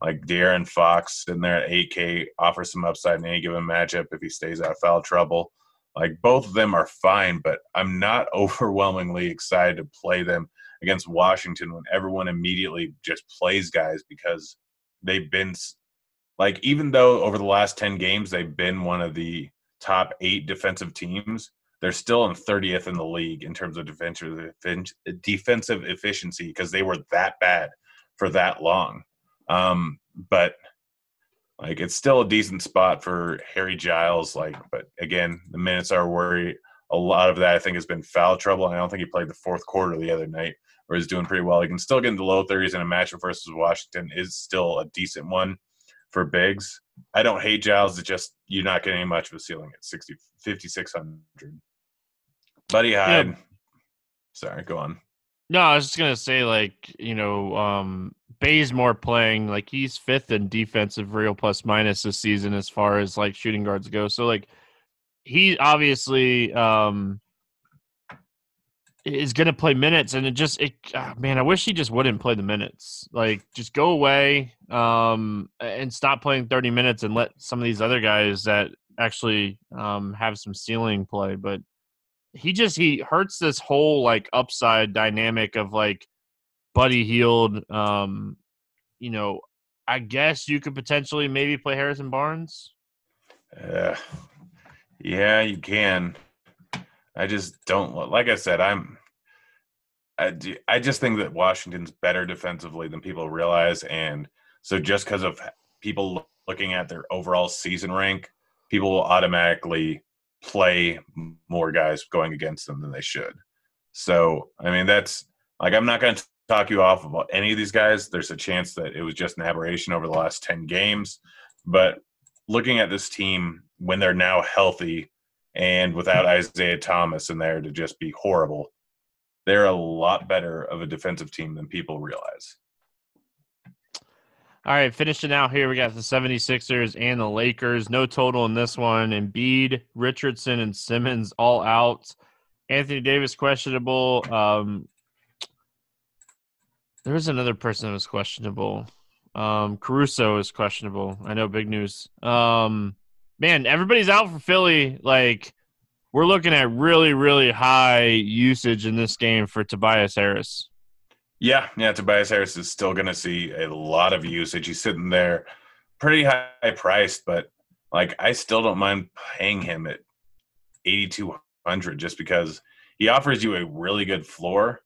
like De'Aaron Fox in there at 8K, offer some upside in any given matchup if he stays out of foul trouble. Like both of them are fine, but I'm not overwhelmingly excited to play them against Washington when everyone immediately just plays guys because they've been like even though over the last 10 games they've been one of the top 8 defensive teams, they're still in 30th in the league in terms of defensive defensive efficiency because they were that bad for that long. Um, but like it's still a decent spot for Harry Giles. Like, but again, the minutes are worried. A lot of that I think has been foul trouble. I don't think he played the fourth quarter the other night, or he's doing pretty well. He can still get into low 30s in a matchup versus Washington is still a decent one for bigs. I don't hate Giles. It's just you're not getting much of a ceiling at 60, 5,600. Buddy Hield. Yeah. Sorry, go on. No, I was just gonna say, like, you know, um Bazemore playing like he's fifth in defensive real plus minus this season as far as like shooting guards go. So like he obviously um is gonna play minutes and it just it oh, man, I wish he just wouldn't play the minutes. Like just go away um and stop playing 30 minutes and let some of these other guys that actually um have some ceiling play. But he just he hurts this whole like upside dynamic of like Buddy Hield. Um, you know, I guess you could potentially maybe play Harrison Barnes. Uh, yeah, you can. I just don't like I said. I'm. I, I just think that Washington's better defensively than people realize, and so just because of people looking at their overall season rank, people will automatically play more guys going against them than they should. So, I mean, that's like, I'm not going to talk you off about any of these guys. There's a chance that it was just an aberration over the last 10 games. But looking at this team when they're now healthy and without Isaiah Thomas in there to just be horrible, they're a lot better of a defensive team than people realize. All right, finishing out here, we got the 76ers and the Lakers. No total in this one. Embiid, Richardson, and Simmons all out. Anthony Davis questionable. Um, there was another person that was questionable. Um, Caruso is questionable. I know, big news. Um, man, everybody's out for Philly. Like, we're looking at really, really high usage in this game for Tobias Harris. Yeah, yeah. Tobias Harris is still going to see a lot of usage. He's sitting there pretty high priced, but like I still don't mind paying him at eighty two hundred just because he offers you a really good floor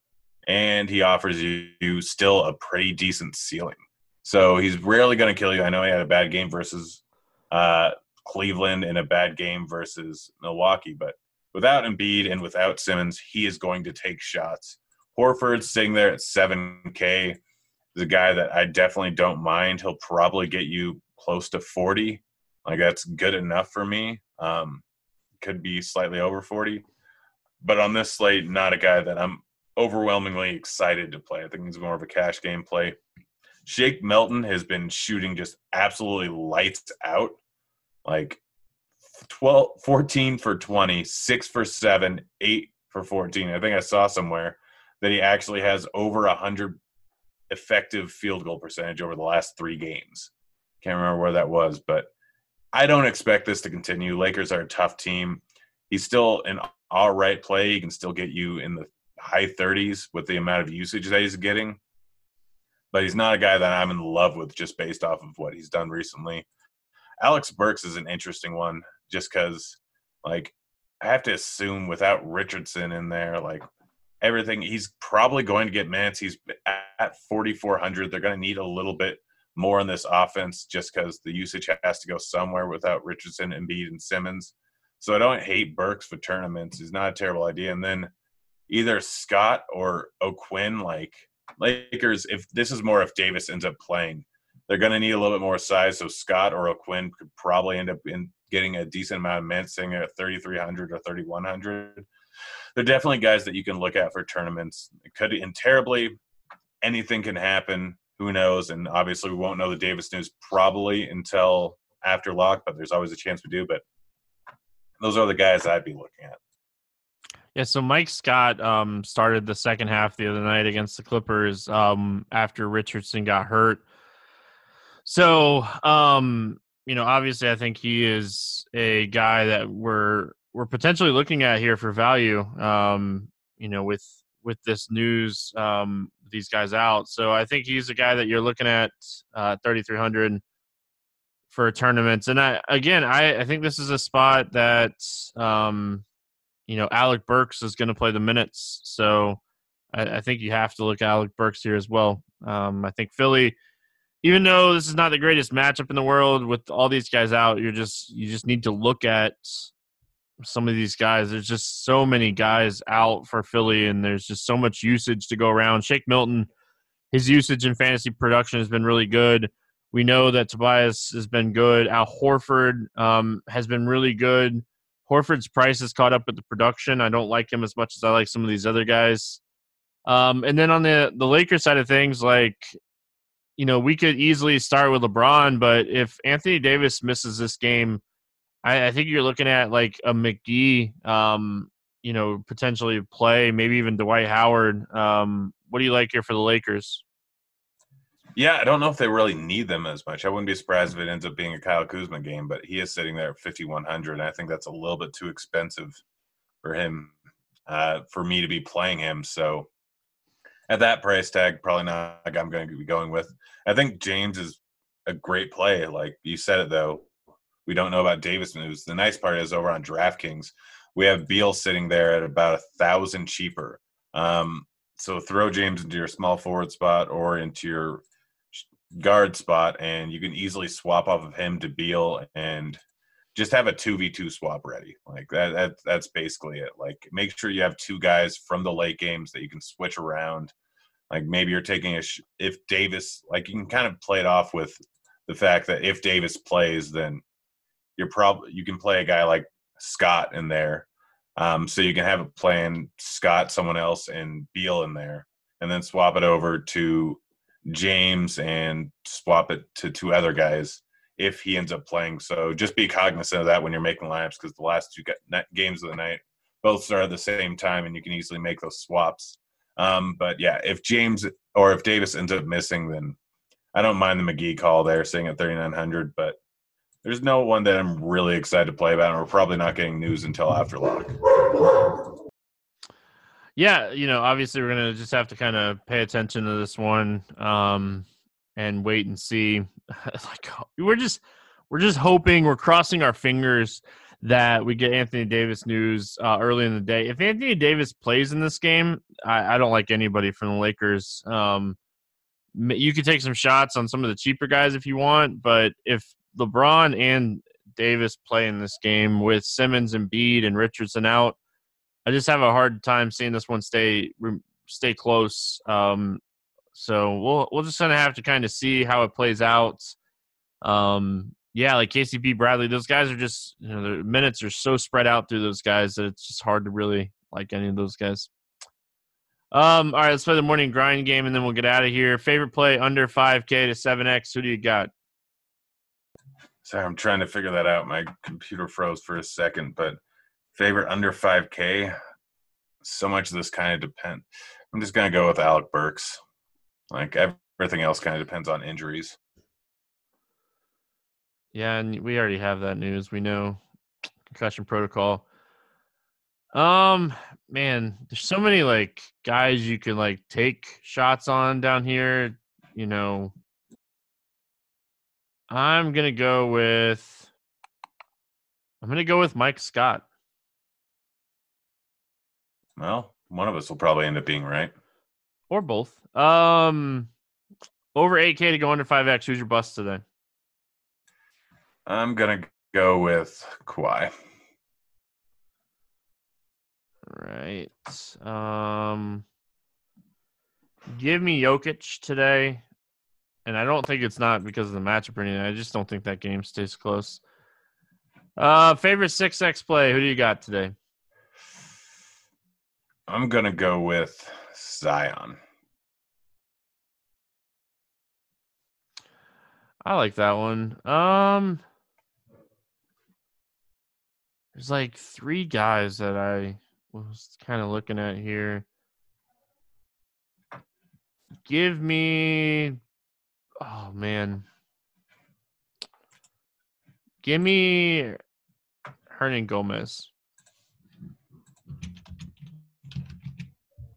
and he offers you still a pretty decent ceiling. So he's rarely going to kill you. I know he had a bad game versus uh, Cleveland in a bad game versus Milwaukee, but without Embiid and without Simmons, he is going to take shots Horford sitting there at 7K is a guy that I definitely don't mind. He'll probably get you close to 40. Like that's good enough for me. Um, could be slightly over 40. But on this slate, not a guy that I'm overwhelmingly excited to play. I think he's more of a cash game play. Shake Milton has been shooting just absolutely lights out. Like 12, 14 for 20, 6 for 7, 8 for 14. I think I saw somewhere that he actually has over 100 effective field goal percentage over the last three games. Can't remember where that was, but I don't expect this to continue. Lakers are a tough team. He's still an all right play. He can still get you in the high 30s with the amount of usage that he's getting. But he's not a guy that I'm in love with just based off of what he's done recently. Alec Burks is an interesting one just because, like, I have to assume without Richardson in there, like, everything, he's probably going to get minutes. He's at 4,400. They're going to need a little bit more in this offense just because the usage has to go somewhere without Richardson, Embiid, and Simmons. So I don't hate Burks for tournaments. It's not a terrible idea. And then either Scott or O'Quinn, like Lakers, if this is more if Davis ends up playing, they're going to need a little bit more size. So Scott or O'Quinn could probably end up in getting a decent amount of minutes, sitting at 3,300 or 3,100. They're definitely guys that you can look at for tournaments. It could and terribly anything can happen. Who knows? And obviously, we won't know the Davis news probably until after lock, but there's always a chance we do. But those are the guys I'd be looking at. Yeah, so Mike Scott um, started the second half the other night against the Clippers um, after Richardson got hurt. So, um, you know, obviously, I think he is a guy that we're we're potentially looking at here for value. Um, you know, with with this news, um, these guys out. So I think he's a guy that you're looking at uh, 3,300 for tournaments. And I again, I, I think this is a spot that um, you know Alec Burks is going to play the minutes. So I, I, think you have to look at Alec Burks here as well. Um, I think Philly even though this is not the greatest matchup in the world with all these guys out, you're just you just need to look at some of these guys. There's just so many guys out for Philly, and there's just so much usage to go around. Shake Milton, his usage in fantasy production has been really good. We know that Tobias has been good. Al Horford um, has been really good. Horford's price has caught up with the production. I don't like him as much as I like some of these other guys. Um, and then on the the Lakers side of things, like you know, we could easily start with LeBron, but if Anthony Davis misses this game, I, I think you're looking at like a McGee, um, you know, potentially play, maybe even Dwight Howard. Um, what do you like here for the Lakers? Yeah, I don't know if they really need them as much. I wouldn't be surprised if it ends up being a Kyle Kuzma game, but he is sitting there at 5,100, and I think that's a little bit too expensive for him, uh, for me to be playing him. So at that price tag, probably not like I'm going to be going with. I think James is a great play. Like you said it though, we don't know about Davis news. The nice part is over on DraftKings, we have Beal sitting there at about a thousand cheaper. Um, so throw James into your small forward spot or into your guard spot, and you can easily swap off of him to Beal and just have a two v two swap ready. Like that, that. That's basically it. Like make sure you have two guys from the late games that you can switch around. Like maybe you're taking a sh- if Davis, like you can kind of play it off with the fact that if Davis plays, then you're probably you can play a guy like Scott in there. Um, so you can have it playing Scott, someone else, and Beal in there, and then swap it over to James and swap it to two other guys if he ends up playing. So just be cognizant of that when you're making lineups because the last two games of the night both start at the same time, and you can easily make those swaps. Um, but yeah, if James or if Davis ends up missing, then I don't mind the McGee call there, sitting at 3,900. But there's no one that I'm really excited to play about, and we're probably not getting news until after lock. Yeah, you know, obviously we're gonna just have to kind of pay attention to this one. Um, and wait and see. like we're just we're just hoping we're crossing our fingers that we get Anthony Davis news uh, early in the day. If Anthony Davis plays in this game, I, I don't like anybody from the Lakers. Um, you could take some shots on some of the cheaper guys if you want, but if LeBron and Davis play in this game with Simmons and Embiid and Richardson out, I just have a hard time seeing this one stay stay close. Um, so we'll we'll just kind of have to kind of see how it plays out. Um, yeah, like KCP Bradley, those guys are just you know the minutes are so spread out through those guys that it's just hard to really like any of those guys. Um, all right, let's play the morning grind game and then we'll get out of here. Favorite play under 5K to 7X. Who do you got? Sorry, I'm trying to figure that out. My computer froze for a second, but favorite under 5K. So much of this kind of depend. I'm just gonna go with Alec Burks. Like everything else, kind of depends on injuries. Yeah, and we already have that news. We know concussion protocol. Um, man, there's so many like guys you can like take shots on down here. You know, I'm gonna go with. I'm gonna go with Mike Scott. Well, one of us will probably end up being right, or both. Um, over 8K to go under 5X. Who's your bust today? I'm gonna go with Kawhi. Right. Um, give me Jokic today, and I don't think it's not because of the matchup or anything. I just don't think that game stays close. Uh, favorite six X play. Who do you got today? I'm gonna go with Zion. I like that one. Um, there's like three guys that I was kind of looking at here. Give me, oh man, give me Hernangomez.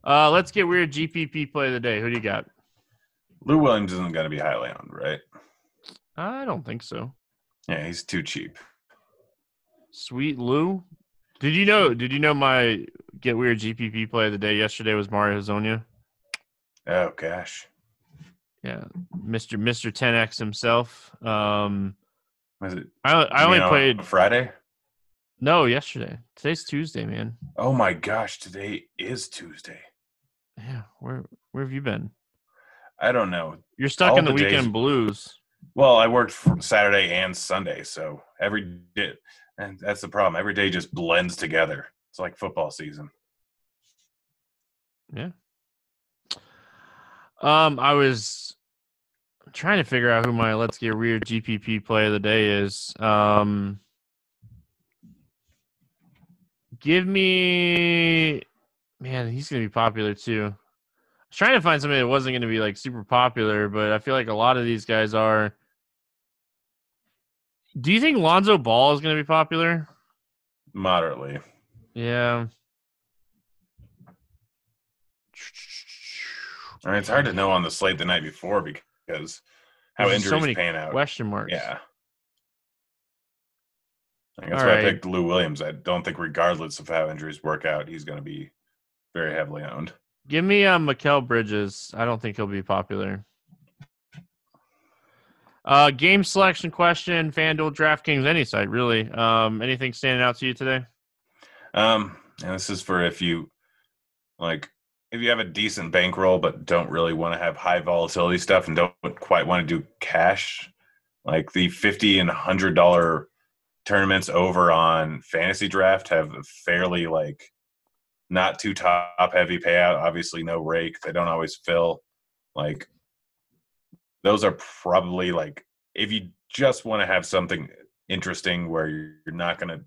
Uh, let's get weird GPP play of the day. Who do you got? Lou Williams isn't going to be highly owned, right? I don't think so. Yeah, he's too cheap. Sweet Lou. Did you know? Did you know my get weird GPP play of the day yesterday was Mario Hezonja? Oh gosh. Yeah, Mister Mister 10x himself. Um, was it? I I only played Friday. No, yesterday. Today's Tuesday, man. Oh my gosh, today is Tuesday. Yeah, where where have you been? I don't know. You're stuck All in the, the weekend days, blues. Well, I worked Saturday and Sunday, so every day, and that's the problem. Every day just blends together. It's like football season. Yeah. Um, I was trying to figure out who my let's get weird GPP play of the day is. Um, give me, man, he's gonna be popular too. I was trying to find somebody that wasn't gonna be like super popular, but I feel like a lot of these guys are. Do you think Lonzo Ball is gonna be popular? Moderately. Yeah. I mean, it's hard to know on the slate the night before because how There's injuries so many pan out. Question marks. Yeah. that's All why right. I picked Lou Williams. I don't think, regardless of how injuries work out, he's going to be very heavily owned. Give me uh, Mikal Bridges. I don't think he'll be popular. Uh, game selection question: FanDuel, DraftKings, any site really. Um, anything standing out to you today? Um, and this is for if you like if you have a decent bankroll but don't really want to have high volatility stuff and don't quite want to do cash, like the fifty and hundred dollar tournaments over on FantasyDraft have fairly like not too top heavy payout. Obviously, no rake. They don't always fill. Like those are probably like if you just want to have something interesting where you're not going to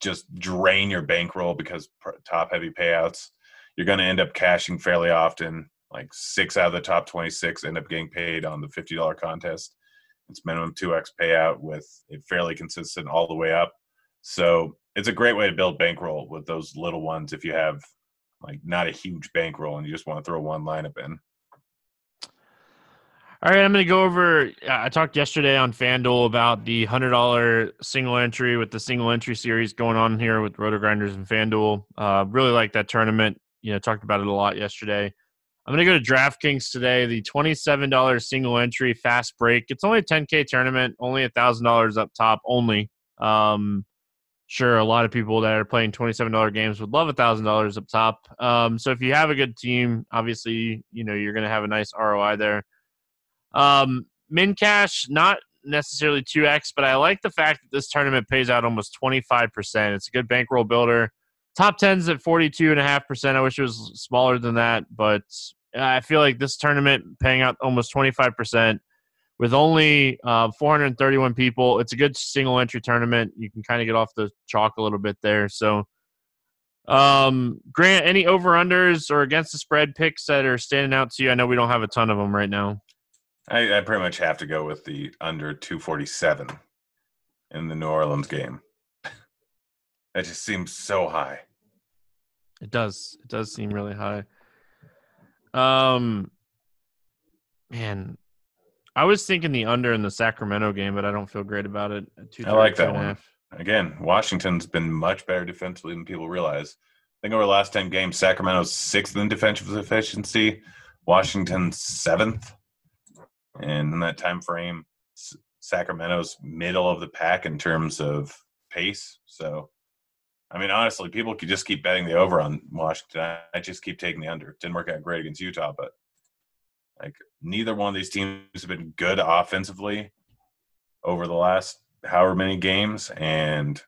just drain your bankroll because top heavy payouts you're going to end up cashing fairly often. Like six out of the top 26 end up getting paid on the $50 contest. It's minimum 2x payout with it fairly consistent all the way up. So it's a great way to build bankroll with those little ones if you have like not a huge bankroll and you just want to throw one lineup in. All right, I'm going to go over. I talked yesterday on FanDuel about the $100 single entry with the single entry series going on here with RotoGrinders and FanDuel. Uh, really like that tournament you know talked about it a lot yesterday. I'm gonna go to DraftKings today. The twenty-seven dollars single entry fast break. It's only a 10k tournament, only a thousand dollars up top, only. Um, sure a lot of people that are playing $27 games would love a thousand dollars up top. Um, so if you have a good team obviously you know you're going to have a nice roi there. Um, min cash not necessarily 2x but i like the fact that this tournament pays out almost 25% it's a good bankroll builder. Top 10's at 42.5% i wish it was smaller than that but i feel like this tournament paying out almost 25% with only uh, 431 people. It's a good single entry tournament. You can kind of get off the chalk a little bit there. So, um, Grant, any over unders or against the spread picks that are standing out to you? I know we don't have a ton of them right now. I, I pretty much have to go with the under 247 in the New Orleans game. that just seems so high. It does. It does seem really high. Um, man, I was thinking the under in the Sacramento game, but I don't feel great about it. I like that one. Again, Washington's been much better defensively than people realize. I think over the last 10 games, Sacramento's sixth in defensive efficiency, Washington's seventh. And in that time frame, Sacramento's middle of the pack in terms of pace. So, I mean, honestly, people could just keep betting the over on Washington. I just keep taking the under. It didn't work out great against Utah, but like neither one of these teams have been good offensively over the last however many games, and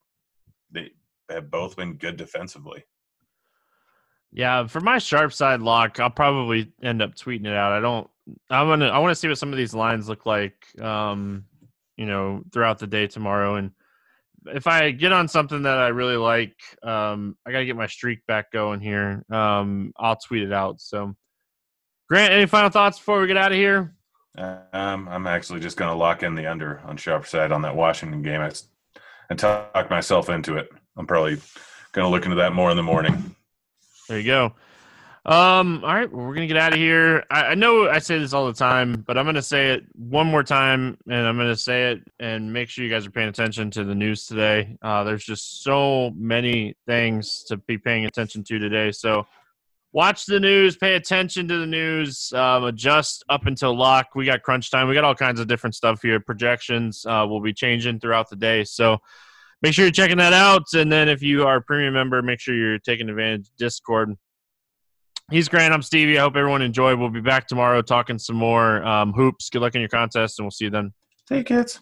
they have both been good defensively. Yeah, for my sharp side lock, I'll probably end up tweeting it out. I don't. I'm gonna. I want to see what some of these lines look like. Um, you know, throughout the day tomorrow, and if I get on something that I really like, um, I gotta get my streak back going here. Um, I'll tweet it out. So Grant, any final thoughts before we get out of here? Um, I'm actually just going to lock in the under on sharp side on that Washington game. I, I talked myself into it. I'm probably going to look into that more in the morning. There you go. Um, all right, well, we're gonna get out of here. I, I, know I say this all the time, but I'm gonna say it one more time, and I'm gonna say it and make sure you guys are paying attention to the news today. Uh, there's just so many things to be paying attention to today. So watch the news, pay attention to the news, um, adjust up until lock. We got crunch time. We got all kinds of different stuff here. Projections uh, will be changing throughout the day. So make sure you're checking that out. And then if you are a premium member, make sure you're taking advantage of Discord. He's Grant. I'm Stevie. I hope everyone enjoyed. We'll be back tomorrow talking some more um, hoops. Good luck in your contest, and we'll see you then. Hey, kids.